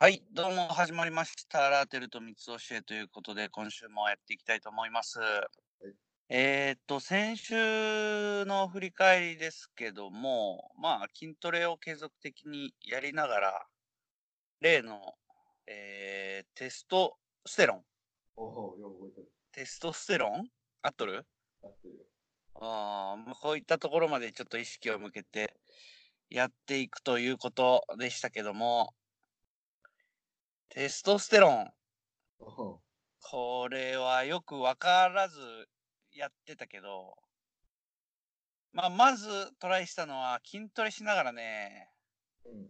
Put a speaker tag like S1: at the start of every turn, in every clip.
S1: はい、どうも始まりました。ラーテルと三つ教えということで、今週もやっていきたいと思います。えーっと、先週の振り返りですけども、まあ、筋トレを継続的にやりながら、例の、えーテストステロン。テストステロン？合っとる？
S2: 合ってるよ。
S1: ああこういったところまでちょっと意識を向けてやっていくということでしたけども、テストステロン。これはよくわからずやってたけど、まあ、まずトライしたのは筋トレしながらね、
S2: うん。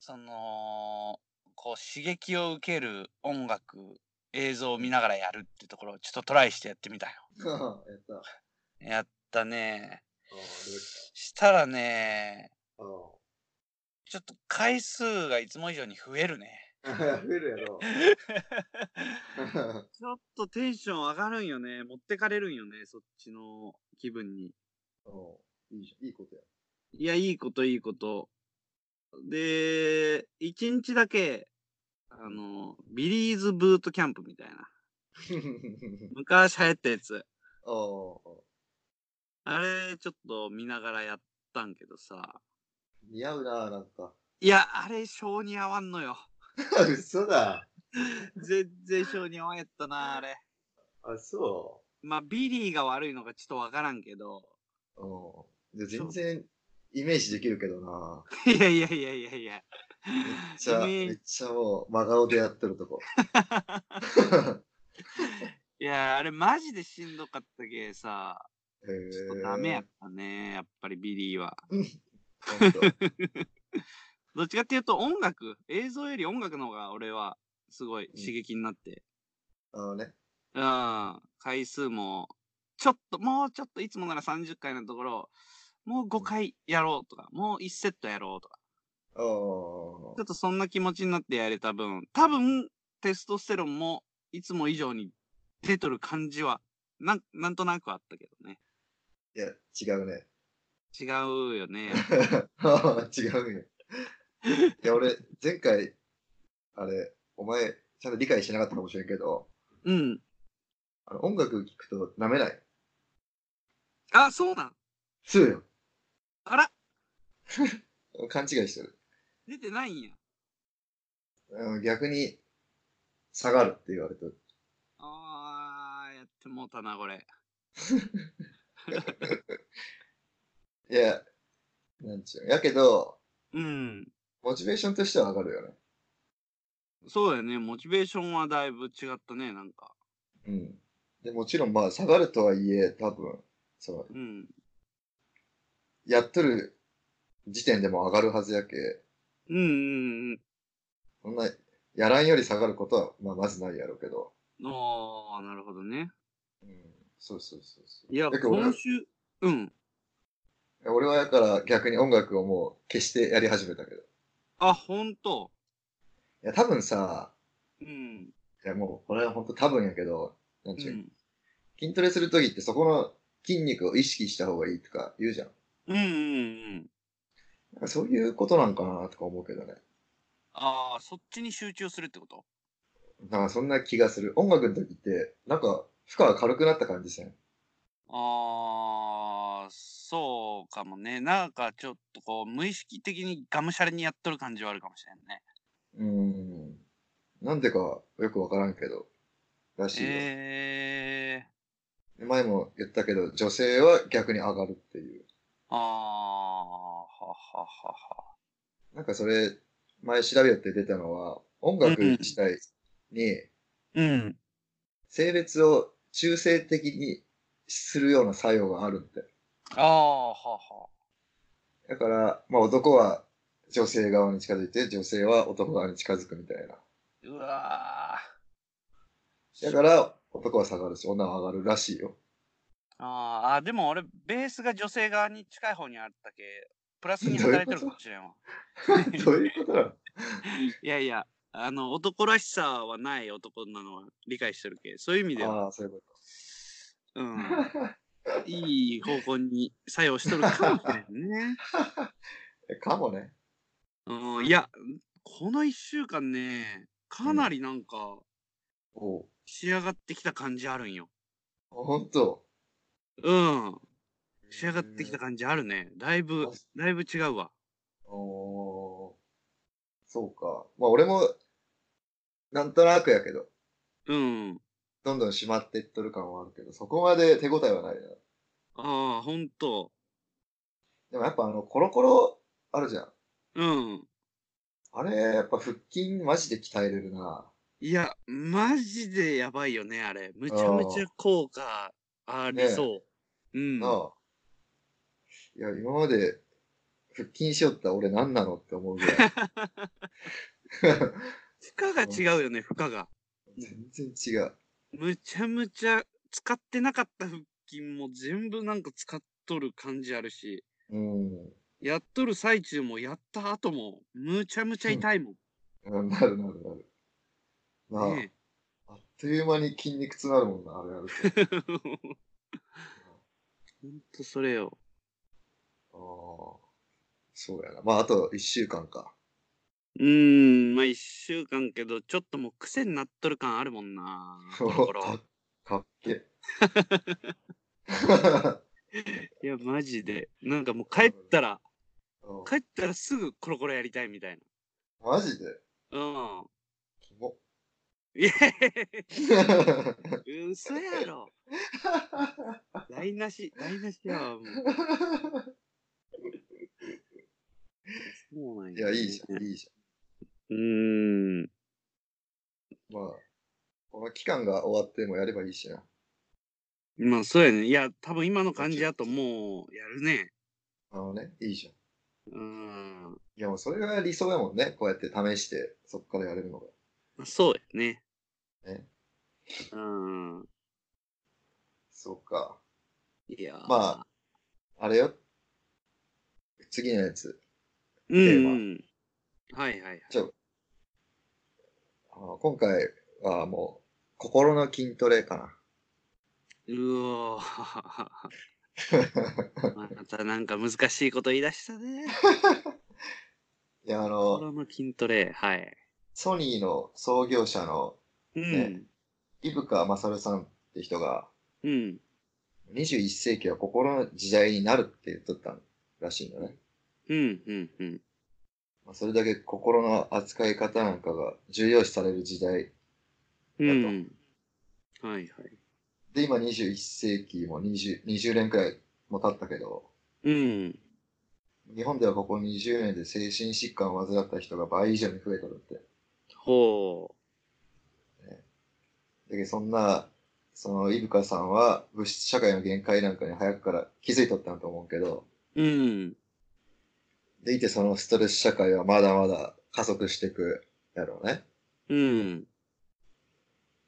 S1: その、こう刺激を受ける音楽、映像を見ながらやるってところをちょっとトライしてやってみたよ。
S2: やった。あ
S1: やったね。
S2: し
S1: したらね、ちょっと回数がいつも以上に増えるね。
S2: あ。増えるやろ。
S1: ちょっとテンション上がるんよね。持ってかれるんよね、そっちの気分に。
S2: おいいじゃん。いいことや。
S1: いや、いいこと、いいこと。で、一日だけ、あの、ビリーズブートキャンプみたいな。昔流行ったやつ。
S2: おお。
S1: あれ、ちょっと見ながらやったんけどさ。
S2: 似合うな、なんか。
S1: いや、あれ、性に合わんのよ。
S2: 嘘だ。
S1: 全然性に合わんやったな、あれ。
S2: あ、そ
S1: まあ、ビリーが悪いのかちょっとわからんけど。
S2: う。おじゃあ全然イメージできるけどな。
S1: いやいやいやいやいや。
S2: めっちゃ、めっちゃもう真顔でやってるとこ。
S1: いや、あれマジでしんどかったけさ。ちょっとダメやったね、やっぱりビリーは。どっちかっていうと音楽、映像より音楽の方が俺はすごい刺激になって。
S2: あのね。
S1: うん、回数も、ちょっと、もうちょっといつもなら30回のところ、もう5回やろうとか、もう1セットやろうとか、
S2: お
S1: ちょっとそんな気持ちになってやれた分、多分テストステロンもいつも以上に出とる感じは、なんなんとなくあったけどね。
S2: いや、違うね。
S1: 違うよね。
S2: 違うよ。いや、俺、前回、あれ、お前、ちゃんと理解してなかったかもしれんけど、
S1: うん。
S2: あの音楽聴くと舐めない。
S1: あ、そうなん。
S2: そうよ。
S1: あら、
S2: 勘違いしてる。
S1: 出てないんや。
S2: うん逆に、下がるって言われてる。
S1: あー、やってもうたな、これ。
S2: いや、なんちゅう。やけど、
S1: うん。
S2: モチベーションとしては上がるよね。
S1: そうだよね。モチベーションはだいぶ違ったね、なんか。
S2: うん。でもちろん、まあ、下がるとはいえ、多分、そう、
S1: うん。
S2: やっとる時点でも上がるはずやけ、
S1: うんうんうん。
S2: そんな、やらんより下がることは、まあ、まずないやろうけど。
S1: あー、なるほどね。
S2: うん。そうそうそうそう。
S1: いや、
S2: だけど俺
S1: 今週、うん。
S2: 俺はやから逆に音楽をもう消してやり始めたけど。い
S1: あ、ほんと？
S2: や、多分さ、
S1: うん。
S2: いやもう、これは本当多分やけど、なんちゅう、
S1: うん。
S2: 筋トレするときってそこの筋肉を意識した方がいいとか言うじゃん。
S1: うんうんうん。
S2: なんかそういうことなんかなとか思うけどね。
S1: あー、そっちに集中するってこと？
S2: なんかそんな気がする。音楽の時って、なんか負荷が軽くなった感じせん？
S1: あー、そうかもね。なんかちょっとこう、無意識的にがむしゃらにやっとる感じはあるかもしれんね。
S2: うーん。なんでかよくわからんけど、らしいよ。
S1: えー。
S2: で前も言ったけど、女性は逆に上がるっていう。
S1: あー、はははは。
S2: なんかそれ、前調べよって出たのは、音楽自体に
S1: うん。
S2: 性別を中性的にするような作用があるって。
S1: あー、はは。
S2: だから、まあ男は女性側に近づいて、女性は男側に近づくみたいな。
S1: うわー。
S2: だから、男は下がるし、女は上がるらしいよ。
S1: あーあ、でも俺、ベースが女性側に近い方にあったけ、プラスに働いてるかもしれんわ。
S2: どういうこと
S1: いやいや、あの、男らしさはない男なのは理解してるけ、そういう意味では、
S2: ああ、そういうこ
S1: うん、
S2: と。
S1: いい方向に作用しとるかもしれんね。
S2: かもね。
S1: うん、いや、この1週間ね、かなりなんか。仕上がってきた感じあるんよ。
S2: あほんと。
S1: うん。仕上がってきた
S2: か。
S1: 感じあるね。だいぶ
S2: あ、
S1: だいぶ違うわ。
S2: おーそうか。まあ俺も、なんとなくやけど、
S1: うん。
S2: どんどん締まっていっとる感はあるけど、そこまで手応えはないな。
S1: ああ、ほんと。
S2: でもやっぱあの、コロコロあるじゃん。
S1: うん。
S2: あれ、やっぱ腹筋マジで鍛えれるな。
S1: いや、マジでやばいよね、あれ。むちゃむちゃ効果ありそう。うん。
S2: なあ。いや、今まで腹筋しよった俺何なのって思うぐらい。
S1: 負荷が違うよね、負荷が。
S2: 全然違う。
S1: むちゃむちゃ使ってなかった腹筋も全部なんか使っとる感じあるし、
S2: うん。
S1: やっとる最中もやった後もむちゃむちゃ痛いもん。
S2: うんなるなるなる。なあ、
S1: ね
S2: あっという間に筋肉痛なるもんな、あれやる
S1: え。ほんとそれよ。
S2: と。ああ。そうやな。まあ、あと1週間か。
S1: うーん、まあ一週間けど、ちょっともう癖になっとる感あるもんな。
S2: かかっけ。
S1: いや、マジで。なんかもう帰ったら、
S2: うん
S1: 帰ったらすぐコロコロやりたいみたい
S2: マジで？
S1: な。うん。
S2: キモ。
S1: いや、嘘やろ。台無し、台無しやわ、もう。そうなん
S2: いや、いいじゃん、いいじ
S1: うーん。
S2: まあ、この期間が終わってもやればいいしな。
S1: まあ、そうやね。いや、多分今の感じだともう、やるね。
S2: あのね、いいじゃん。
S1: うーん。
S2: いや、もうそれが理想やもんね。こうやって試して、そこからやれるのが。
S1: まあそうやね。
S2: ね。
S1: うん。
S2: そうか。
S1: いやー
S2: まあ、あれよ。次のやつ。
S1: うん、
S2: テーマ
S1: うん。はいはいはい。
S2: ちょ今回はもう、心の筋トレかな。
S1: うおー。またなんか難しいこと言い出したね。
S2: いや、あの、
S1: 心の筋トレ。はい。
S2: ソニーの創業者の
S1: うん。
S2: ね伊深勝さんって人が、
S1: うん。
S2: 21世紀は心の時代になるって言っとったらしいのね。
S1: うん。うん。うん。
S2: まあ、それだけ心の扱い方なんかが重要視される時代。
S1: うん。はいはい。
S2: で、今21世紀も 20, 20年くらいも経ったけど、
S1: うん。
S2: 日本ではここ20年で精神疾患を患った人が倍以上に増えとるって。
S1: ほ
S2: で、そんな、その、伊深さんは物質社会の限界なんかに早くから気づいとったんと思うけど、
S1: う。うん。
S2: でいてそのストレス社会はまだまだ加速していくやろうね。
S1: うん。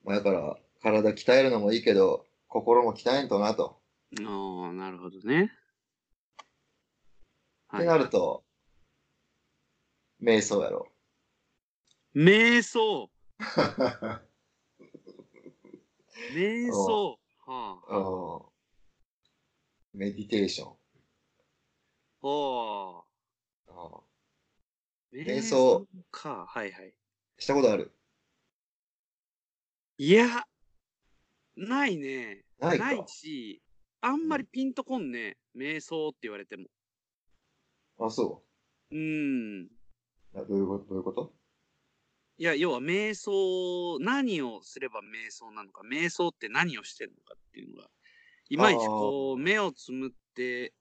S2: まあ、だから、体鍛えるのもいいけど、心も鍛えんとなと。
S1: ああ、なるほどね。
S2: ってなると、瞑想やろ。
S1: 瞑想。瞑想。はあ。
S2: うんメディテーション。
S1: ほ
S2: うん
S1: う。
S2: 瞑想。
S1: か。はいはい。
S2: したことある？
S1: いや、ないね。
S2: ないか
S1: ないし、あんまりピンとこんね。瞑想って言われても。
S2: あ、そう。うあどういうこと？どういうこと？
S1: いや、要は瞑想、何をすれば瞑想なのか、瞑想って何をしてるのかっていうのが、いまいちこう、目をつむって、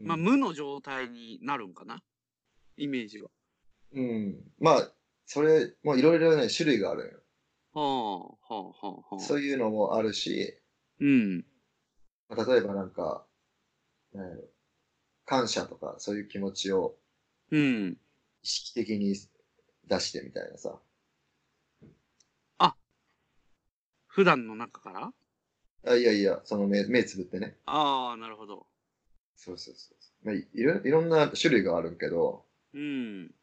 S1: まあ、
S2: うん
S1: 無の状態になるんかな？イメージは。
S2: うん。まあ、それ、もういろいろね、種類があるんよ。
S1: はあ、はあ、はあ、はあ。
S2: そういうのもあるし、
S1: うん。
S2: まあ例えばなんか、なんやろ感謝とかそういう気持ちを
S1: うん。
S2: 意識的に出してみたいなさ。
S1: 普段の中から？
S2: あいやいや、その目目つぶってね。
S1: ああ、なるほど。
S2: そうそうそうそう。まあ、いいろいろんな種類があるけど、
S1: うん。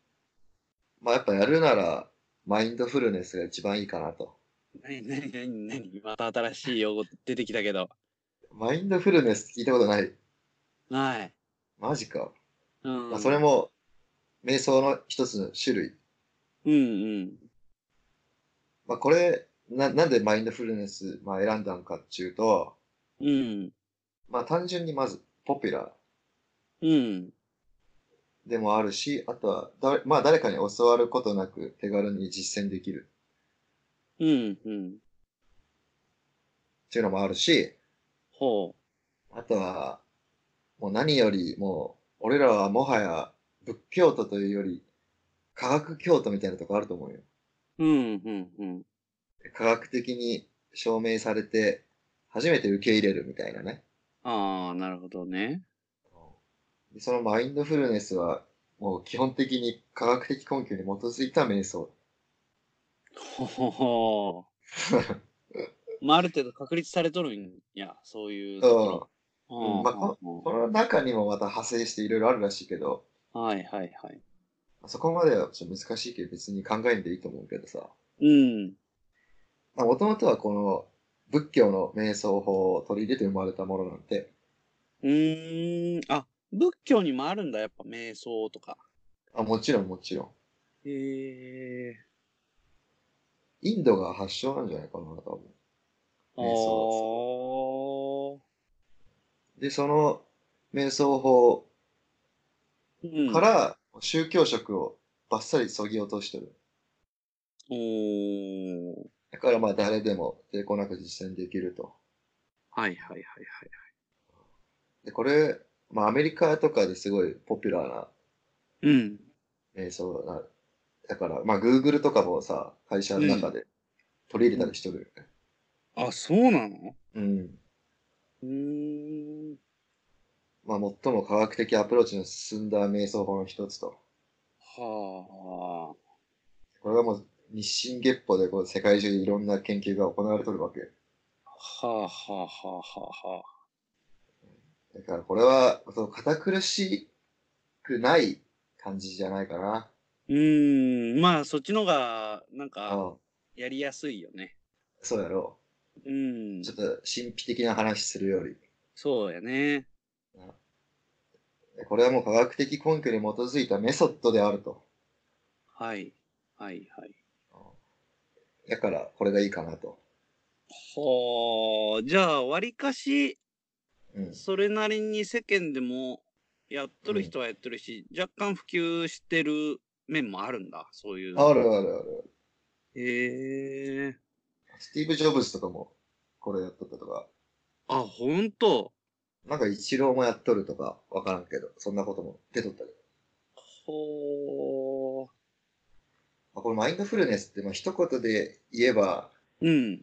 S2: まあやっぱやるなら、マインドフルネスが一番いいかなと。
S1: なになになになにまた新しい用語出てきたけど。
S2: マインドフルネス聞いたことない？
S1: はい。
S2: マジか。
S1: うん。
S2: まあ、それも、瞑想の一つの種類
S1: うんうん。
S2: まあこれ、な、なんでマインドフルネス、まあ、選んだのかっていうと、
S1: うん。
S2: まあ単純にまずポピュラ
S1: うん。
S2: ーでもあるし、あとはだ、まあ誰かに教わることなく手軽に実践できる
S1: うん。うん。
S2: っていうのもあるし、
S1: ほ
S2: あとは、もう何よりもう、俺らはもはや仏教徒というより、科学教徒みたいなとこあると思うよ。
S1: う。うん。うん。うん。
S2: 科学的に証明されて、初めて受け入れるみたいなね。
S1: ああ、なるほどね。
S2: でそのマインドフルネスは、もう基本的に科学的根拠に基づいた瞑想。
S1: ほほほ。まあ、ある程度確立されとるんや、そういうところ。
S2: うんまあここの中にもまた派生していろいろあるらしいけど、
S1: はいはいはい。
S2: そこまではちょっと難しいけど別に考えんでいいと思うけどさ。
S1: うん。
S2: まあもともとはこの仏教の瞑想法を取り入れて生まれたものなんて、
S1: うーん。あ、仏教にもあるんだ、やっぱ瞑想とか。
S2: あもちろんもちろん。
S1: へえ。
S2: インドが発祥なんじゃないかな、多分。
S1: あ
S2: 瞑
S1: 想。
S2: で、その瞑想法
S1: うん。
S2: から宗教色をバッサリ削ぎ落としてる。
S1: おー。
S2: だからまあ誰でも抵抗なく実践できると。
S1: はいはいはいはい。
S2: で、これ、まあアメリカとかですごいポピュラーな
S1: うん。
S2: 瞑想な。だから、まあ Google とかもさ、会社の中で取り入れたりしとるよね。
S1: あ、そうなの？
S2: うん。
S1: うーん。
S2: まあ最も科学的アプローチの進んだ瞑想法の一つと。
S1: は
S2: これがもう日進月歩でこう世界中でいろんな研究が行われとるわけ。
S1: あ。はあはあはあはあはあ。
S2: だからこれは、その堅苦しくない感じじゃないかな。
S1: うーん。まあ、そっちのが、なんか、
S2: あ
S1: やりやすいよね。
S2: そうやろ
S1: うん
S2: う。ちょ。っと神秘的な話するより。
S1: そうやね。
S2: これはもう科学的根拠に基づいたメソッドであると。
S1: はい。はいはい。
S2: だから、これがいいかなと。
S1: はあ。じゃあ、わりかし、
S2: うん。
S1: それなりに世間でもやっとる人はやってるし、若干普及してる面もあるんだ。そういう。
S2: あるあるある。
S1: へえ。
S2: スティーブ・ジョブズとかもこれやっとったとか、
S1: あ、ほんと？
S2: なんかイチローもやっとるとかわからんけど、そんなことも出とったけど。
S1: ほー。
S2: まあこれマインドフルネスってまあ一言で言えば、
S1: うん。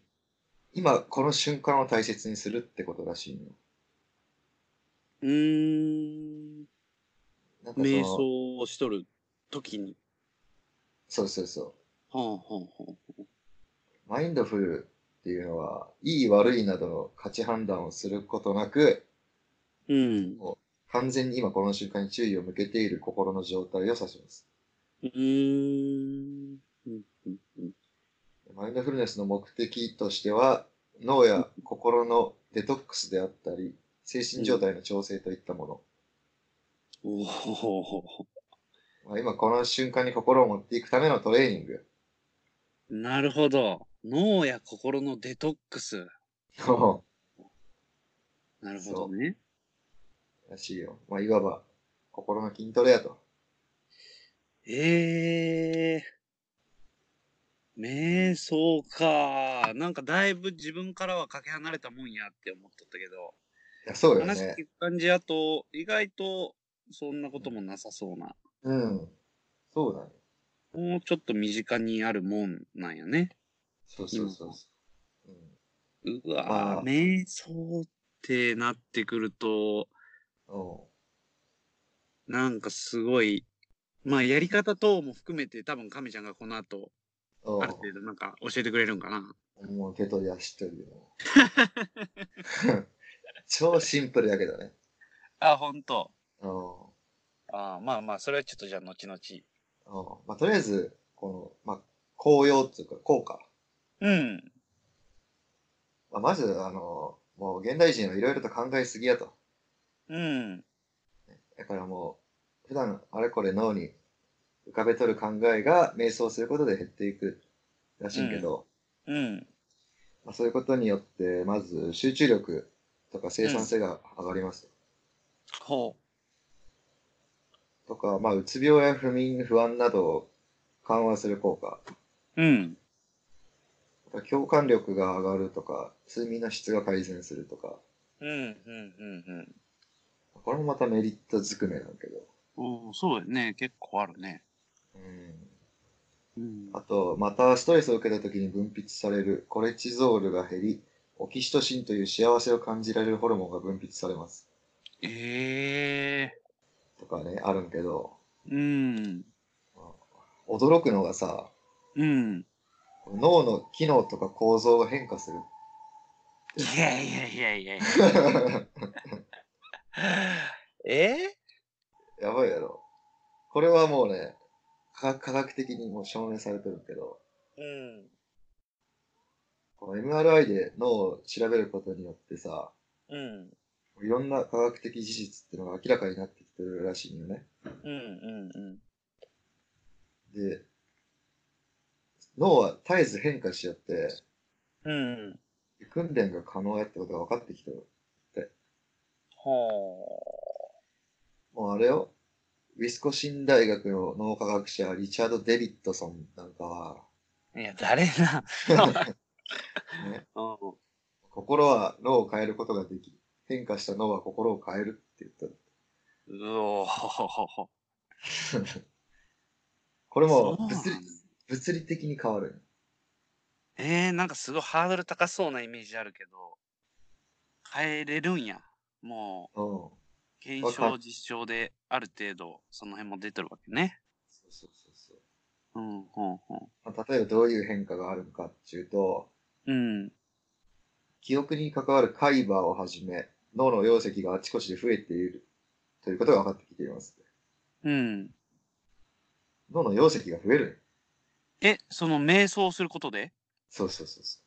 S2: 今この瞬間を大切にするってことらしいのよ。
S1: うーん。
S2: なんか
S1: 瞑想をしとる時に。
S2: そうそうそう。
S1: はあはあはあ。
S2: マインドフルっていうのは、いい悪いなどの価値判断をすることなく、
S1: うん。
S2: 完全に今この瞬間に注意を向けている心の状態を指します。
S1: うん
S2: マインドフルネスの目的としては、脳や心のデトックスであったり、精神状態の調整といったもの。
S1: おお。
S2: まあ、今この瞬間に心を持っていくためのトレーニング。
S1: なるほど。脳や心のデトックス。なるほどね。
S2: らしいよ。まあ、いわば心の筋トレやと。
S1: ええ瞑想か。なんかだいぶ自分からはかけ離れたもんやって思っとったけど、
S2: いやそうよ
S1: 話
S2: ね。
S1: 聞く感じやと、意外とそんなこともなさそうな。
S2: うん。そうだね。
S1: もうちょっと身近にあるもんなんやね。
S2: そうそうそうそう。
S1: うわぁ、
S2: まあ
S1: 瞑想ってなってくると、
S2: お
S1: なんかすごい、まあやり方等も含めて多分亀ちゃんがこの後、ある程度なんか教えてくれるんかな。
S2: もう手取り足取りよ。超シンプルやけどね。
S1: あ、ほんと。
S2: お
S1: あまあまあ、それはちょっとじゃあ後々。
S2: まあ、とりあえず、この、まあ、効用っていうか、効果。
S1: うん。
S2: まあ、まず、あの、もう現代人はいろいろと考えすぎやと。
S1: うん。
S2: だからもう、普段あれこれ脳に浮かべとる考えが瞑想することで減っていくらしいけど、
S1: うん。
S2: まあ、そういうことによって、まず集中力とか生産性が上がります。
S1: ほ
S2: とか、まあ、うつ病や不眠、不安などを緩和する効果。
S1: う。うん。
S2: 共感力が上がるとか、睡眠の質が改善するとか、
S1: うん、うん、うん、
S2: これもまたメリットずくめなんだけど。
S1: そうだよね。結構あるね。
S2: うん、
S1: うん
S2: あと、またストレスを受けた時に分泌されるコレチゾールが減り、オキシトシンという幸せを感じられるホルモンが分泌されます。
S1: ええ
S2: とかね、あるんけど、
S1: うん。
S2: 驚くのがさ、
S1: うん。
S2: 脳の機能とか構造が変化する。
S1: いやいやいやいやいや。え？
S2: やばいやろ。これはもうね、科科学的にもう証明されてるけど、
S1: うん。
S2: この MRI で脳を調べることによってさ、
S1: うん。
S2: いろんな科学的事実っていうのが明らかになってきてるらしいんよね。
S1: うんうんうん。
S2: で、脳は絶えず変化しよって、
S1: うん。
S2: 訓練が可能やってことが分かってきてる。
S1: ほ
S2: もうあれよ、ウィスコシン大学の脳科学者、リチャード・デビッドソンなんかは、
S1: う。いや、誰だ。
S2: ね、
S1: う
S2: 心は脳を変えることができ、変化した脳は心を変えるって言った。
S1: ん。うおー
S2: これも物理物理的に変わる。
S1: えー、なんかすごいハードル高そうなイメージあるけど、変えれるんや。もう、
S2: うん。
S1: 検証実証である程度、その辺も出てるわけね。
S2: そうそうそうそう。
S1: うん、ほんほん。
S2: まあ、例えばどういう変化があるのかっていうと、
S1: うん。
S2: 記憶に関わる海馬をはじめ、脳の容積があちこちで増えているということが分かってきています。
S1: うん。
S2: 脳の容積が増える。
S1: え、その瞑想することで？
S2: そうそうそうそ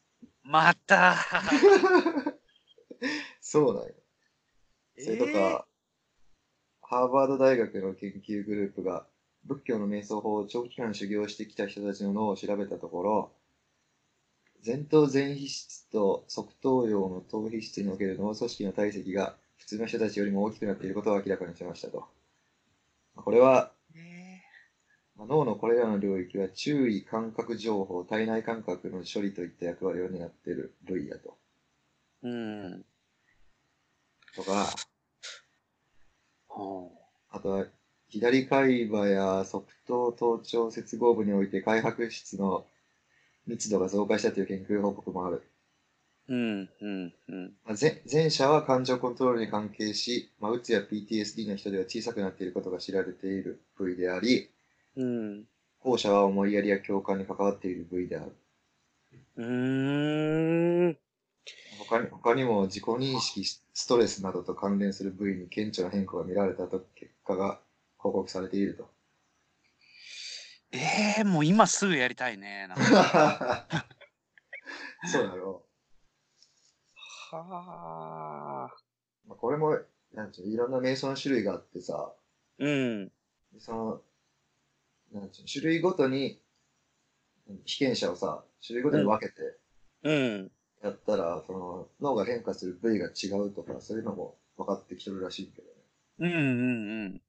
S1: また。
S2: そうなんよ。それとか、ハーバード大学の研究グループが仏教の瞑想法を長期間修行してきた人たちの脳を調べたところ、前頭前皮質と側頭葉の頭皮質における脳組織の体積が普通の人たちよりも大きくなっていることを明らかにしましたと。これは脳のこれらの領域は注意、感覚情報、体内感覚の処理といった役割を担っている部位だと。
S1: ーうん。
S2: とか、
S1: ほ
S2: あとは左海馬や側頭頭頂接合部において開白質の密度が増加したという研究報告もある。
S1: う。うん、うん、うん。
S2: まあ前前者は感情コントロールに関係し、まあ、うつや PTSD の人では小さくなっていることが知られている部位であり、
S1: うん。
S2: 後者は思いやりや共感に関わっている部位である。
S1: うーん。
S2: 他に他にも自己認識、ストレスなどと関連する部位に顕著な変化が見られたと結果が報告されていると。
S1: ええもう今すぐやりたいね。なんか
S2: そうだろ
S1: はあ。
S2: う。まあ、これも、なんちゅうの、いろんな瞑想の種類があってさ、
S1: うん。
S2: その、なんちゅうの、種類ごとに、被験者をさ、種類ごとに分けて
S1: うん。
S2: やったら、その、脳が変化する部位が違うとか、そういうのも分かってきてるらしいけどね。
S1: うんうんうん。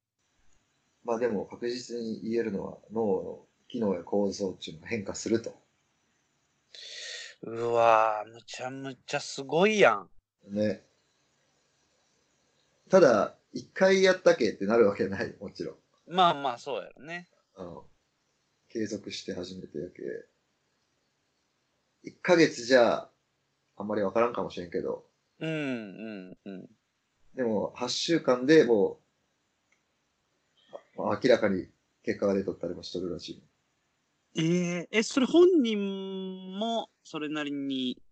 S2: まあでも確実に言えるのは、脳の機能や構造っていうのが変化すると。
S1: うわーむちゃむちゃすごいやん。
S2: ね。ただ、一回やったけってなるわけない、もちろん。
S1: まあまあそうやろね。
S2: あの、継続して始めてやけ。一ヶ月じゃ、あんまりわからんかもしれんけど、
S1: うんうんうん。
S2: でも、8週間でもう、あ明らかに結果が出とったりもしとるらしい。
S1: えええ、それ本人もそれなりに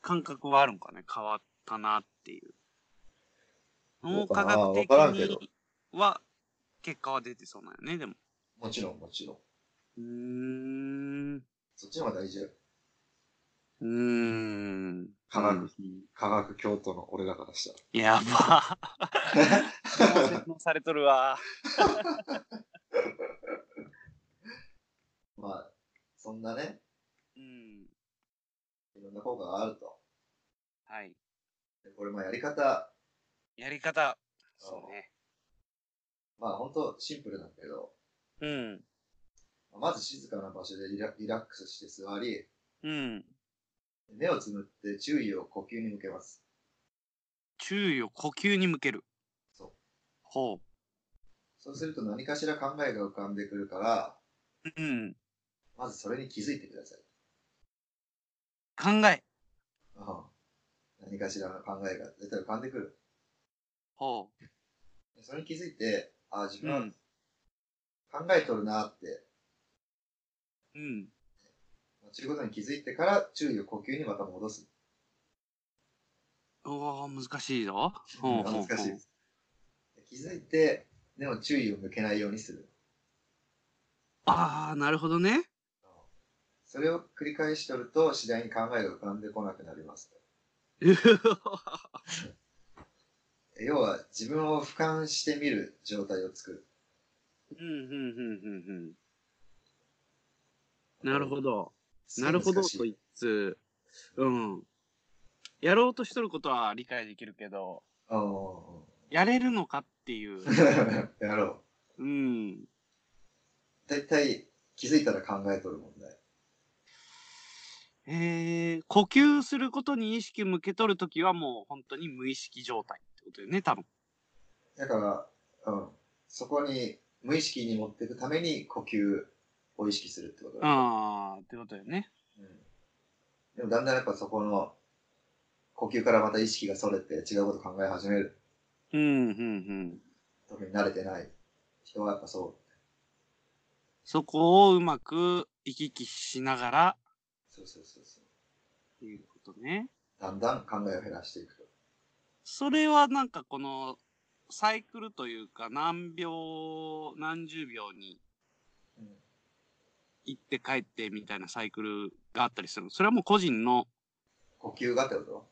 S1: 感覚はあるんかね？変わったなっていう。脳科学的には結果は出てそうなんよね、でも。
S2: もちろん、もちろん。
S1: うーん。
S2: そっちの方が大事よ。
S1: うーん。
S2: 科学
S1: うん
S2: 科学教徒の俺らからしたら。
S1: やば。もう洗脳されとるわ。
S2: そんなね、
S1: うん。
S2: いろんな効果があると。
S1: はい。
S2: でこれ、まあやり方、
S1: やり方。そうね。
S2: まあ本当シンプルなんだけど、
S1: うん。
S2: まず静かな場所でリラリラックスして座り、
S1: うん。
S2: 目をつむって注意を呼吸に向けます。
S1: 注意を呼吸に向ける。
S2: そう。
S1: ほう。
S2: そうすると何かしら考えが浮かんでくるから、
S1: うん。
S2: まずそれに気づいてください。
S1: 考え。
S2: うん何かしらの考えが絶対浮かんでくる。
S1: ほ
S2: でそれに気づいて、あ自
S1: う。う
S2: 分。考えとるなって、
S1: うん。
S2: そういうことに気づいてから注意を呼吸にまた戻す。
S1: おお難しいぞ。
S2: 難しいです。気づいて、でも注意を向けないようにする。
S1: ああ、なるほどね。
S2: それを繰り返しとると、次第に考えが浮かんでこなくなります。要は、自分を俯瞰してみる状態を作る。
S1: うん、うん、うん、うん、うん。なるほど。なるほどと言いつつ、うん。やろうとしとることは理解できるけど、やれるのかっていう。
S2: やろう。
S1: うん。
S2: だいたい気づいたら考えとる問題。
S1: えー、呼吸することに意識向けとるときはもう本当に無意識状態ってことよね、多分。
S2: だから、うん。そこに無意識に持っていくために呼吸を意識するってことだ、
S1: あー、ってことよね。
S2: うん。でもだんだんやっぱそこの呼吸からまた意識がそれて違うこと考え始める。
S1: うん、うん、うん。
S2: 特に慣れてない人はやっぱそ
S1: そこをうまく行き来しながら
S2: う。そうそうそうそう。
S1: っていうことね。
S2: だんだん考えを減らしていくと。
S1: それはなんかこのサイクルというか何秒、何十秒に
S2: うん。
S1: 行って帰ってみたいなサイクルがあったりするの？それはもう個人の
S2: 呼吸がってこと？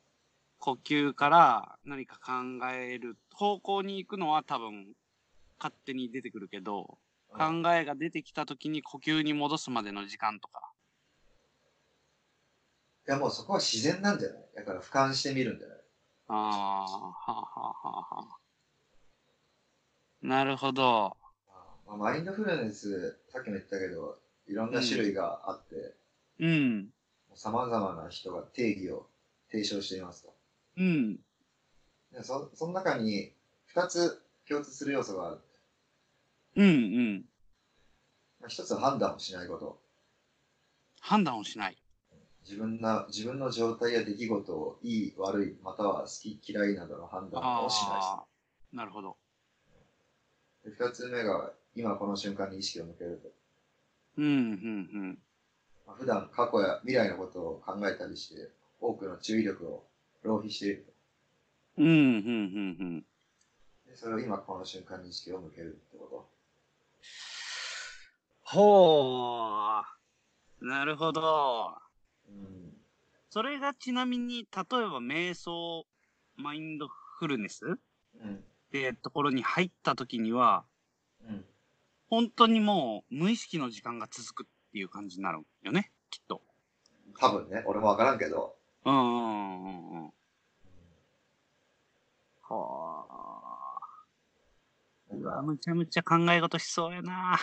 S1: 呼吸から何か考える方向に行くのは多分勝手に出てくるけど、
S2: うん
S1: 考えが出てきた時に呼吸に戻すまでの時間とか。
S2: いやもうそこは自然なんじゃない？だから俯瞰してみるんじゃない？
S1: ああ、はあはあはあはあ。なるほど。
S2: まあ、マインドフルネス、さっきも言ったけど、いろんな種類があって、
S1: うん。
S2: さまざまな人が定義を提唱していますと。
S1: うん。
S2: でそその中に2つ共通する要素がある。
S1: うんうん。
S2: まあ一つは判断をしないこと。
S1: 判断をしない。
S2: 自分な自分の状態や出来事をいい、悪い、または好き、嫌いなどの判断をしない
S1: なるほど。
S2: 二つ目が、今この瞬間に意識を向けると。
S1: うんうん
S2: まあ、普段過去や未来のことを考えたりして、多くの注意力を浪費していると。
S1: うん。うんうんうん
S2: でそれを今この瞬間に意識を向けるってこ
S1: ほう。なるほど。
S2: と。うん。
S1: それがちなみに、例えば瞑想、マインドフルネスっ
S2: うん。
S1: てところに入った時には、
S2: うん。
S1: 本当にもう無意識の時間が続くっていう感じになるよね、きっと。
S2: 多分ね、俺もわからんけど。
S1: うんうんうんうん。はあ。うわ、むちゃむちゃ考え事しそうやな。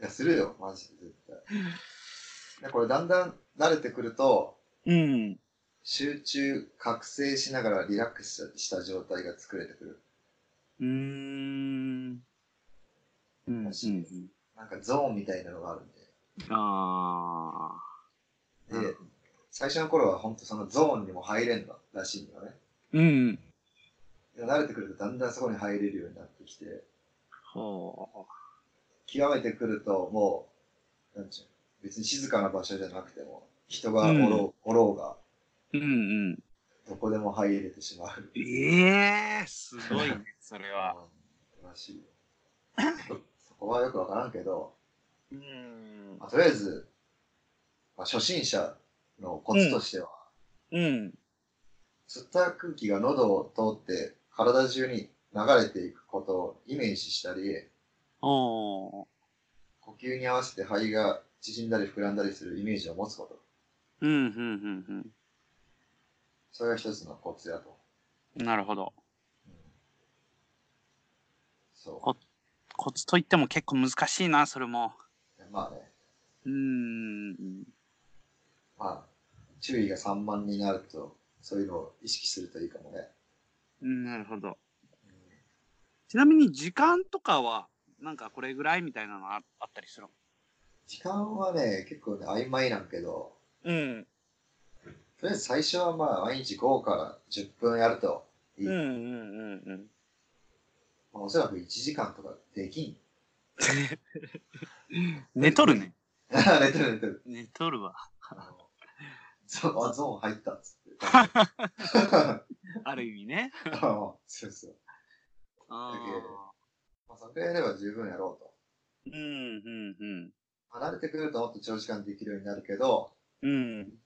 S2: いや、するよ、マジで絶対。でこれだんだん慣れてくると、
S1: うん。
S2: 集中、覚醒しながらリラックスした状態が作れてくる。
S1: うーん。うん。
S2: らしいですなんかゾーンみたいなのがあるんで。
S1: ああ。
S2: で、最初の頃は本当そのゾーンにも入れんのらしいんだよね。
S1: うん。
S2: で慣れてくるとだんだんそこに入れるようになってきて、
S1: ほ
S2: 極めてくるともう、なんちゅうの別に静かな場所じゃなくても、人がおろう,、おろうが、
S1: う。うんうん。
S2: どこでも入れてしまう。
S1: ええー、すごいね、それは。
S2: うんらしいよ。そこはよくわからんけど、
S1: うん。
S2: まあとりあえず、まあ、初心者のコツとしては、
S1: うん。
S2: 吸った空気が喉を通って体中に流れていくことをイメージしたり。呼吸に合わせて肺が縮んだり膨らんだりするイメージを持つこと。
S1: うん、うん、
S2: それが一つのコツやと。
S1: うん。なるほど。
S2: うん、そ
S1: こコツといっても結構難しいな、それも。
S2: う。まあね、
S1: うーん。
S2: まあ、注意が散漫になると、そういうのを意識するといいかもね。
S1: うんなるほど。
S2: うん
S1: ちなみに時間とかは、なんかこれぐらいみたいなのああったりする？
S2: 時間はね、結構ね、曖昧なんけど、
S1: うん。
S2: とりあえず最初はまあ、毎日5から10分やるといい。
S1: うんうんうんうん。
S2: まあ、おそらく1時間とかできん。
S1: 寝とるね。
S2: 寝てる寝てる。
S1: 寝とるわ。
S2: ゾあゾーン入ったっつって。
S1: ある意味ね。
S2: あのそうそう。
S1: あ
S2: まあ、それやれば十分やろうと。
S1: ーうんうんうん。
S2: 離れてくるともっと長時間できるようになるけど、
S1: うん。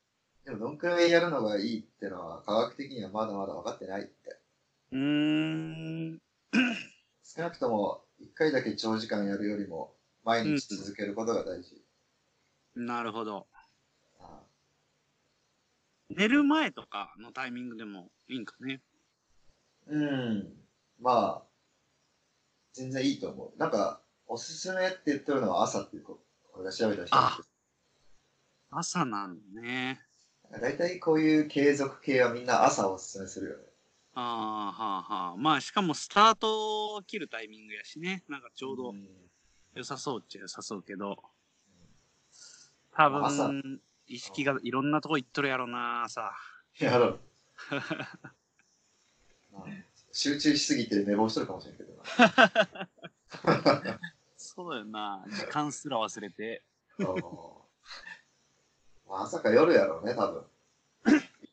S2: でもどんくらいやるのがいいってのは科学的にはまだまだ分かってないって。
S1: うーん。
S2: 少なくとも1回だけ長時間やるよりも毎日続けることが大事。
S1: なるほど。
S2: あ
S1: 寝る前とかのタイミングでもいいんかね。
S2: うん。まあ、全然いいと思う。なんか、おすすめって言ってるのは朝っていうこ俺が調べた人なんです
S1: 朝なのね。
S2: 大体こういう継続系はみんな朝おすすめするよね。
S1: ああ、はあはあ。まあしかもスタートを切るタイミングやしね。なんかちょうど
S2: ん
S1: 良さそうっちゃ良さそうけど。多
S2: 朝
S1: 分、意識がいろんなとこ行っとるやろな、朝。
S2: やろう。まあ集中しすぎて寝坊しとるかもしれんけどな。
S1: そうだよな。時間すら忘れて。
S2: まあ朝か夜やろうね、多分。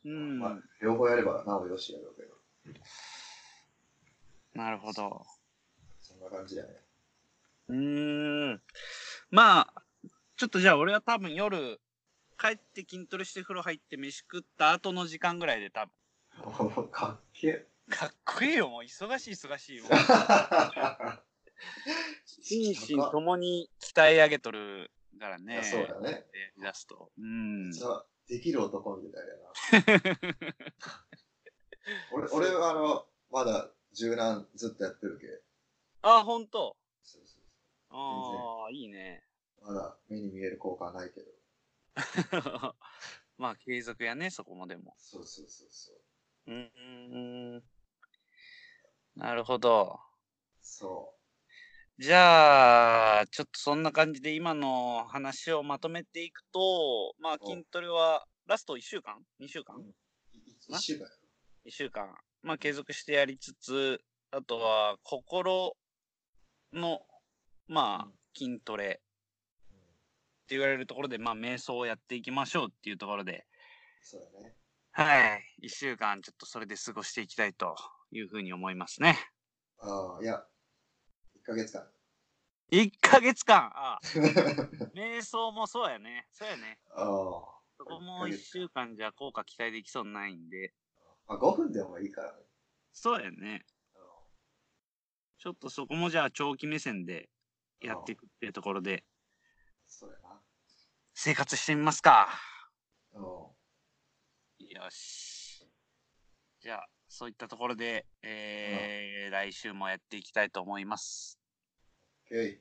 S1: うん。
S2: まあ、両方やればなおよしやろうけど。
S1: なるほど。
S2: そんな感じだね。
S1: うーん。まあ、ちょっとじゃあ俺は多分夜、帰って筋トレして風呂入って飯食った後の時間ぐらいで多分。
S2: おかっけ
S1: かっこいいよ、もう忙しい忙しい。もう
S2: え。
S1: 心身ともに鍛え上げとるからね。
S2: そうだね。
S1: やり出すと。うん。
S2: じゃあ、できる男みたいやな。俺、俺はあの、まだ柔軟ずっとやってるけ。
S1: あ、ほんと。
S2: そうそう
S1: ああ、いいね。
S2: そうまだ目に見える効果はないけど。
S1: まあ、継続やね、そこもでも。
S2: そうそうそうそう。
S1: うーん。なるほど。
S2: そ
S1: じゃあ、ちょっとそんな感じで今の話をまとめていくと、まあ
S2: お
S1: 筋トレはラスト1週間 ?2 週間？
S2: う。い一週間や
S1: ?1 週間。まあ継続してやりつつ、あとは心の、ま
S2: うん
S1: あ筋トレって言われるところで、まあ瞑想をやっていきましょうっていうところで、
S2: そうだね。
S1: はい。1週間ちょっとそれで過ごしていきたいというふうに思いますね。
S2: ああ、いや、1ヶ月間。
S1: 1ヶ月間？ああ 瞑想もそうやね。そうやね。
S2: ああ。
S1: そこも1週間じゃ効果期待できそうにないんで。
S2: まあ、5分でもいいからね。
S1: そうやね。ちょっとそこもじゃあ長期目線でやっていくっていうところで
S2: そうやな。
S1: 生活してみますか。
S2: うん
S1: よし。じゃあ、そういったところで、えー来週もやっていきたいと思います。
S2: OK。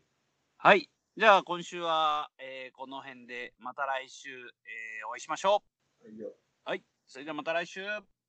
S1: はい。じゃあ今週は、えーこの辺でまた来週、えーお会いしましょ
S2: いいよ。
S1: う。はい。それではまた来週。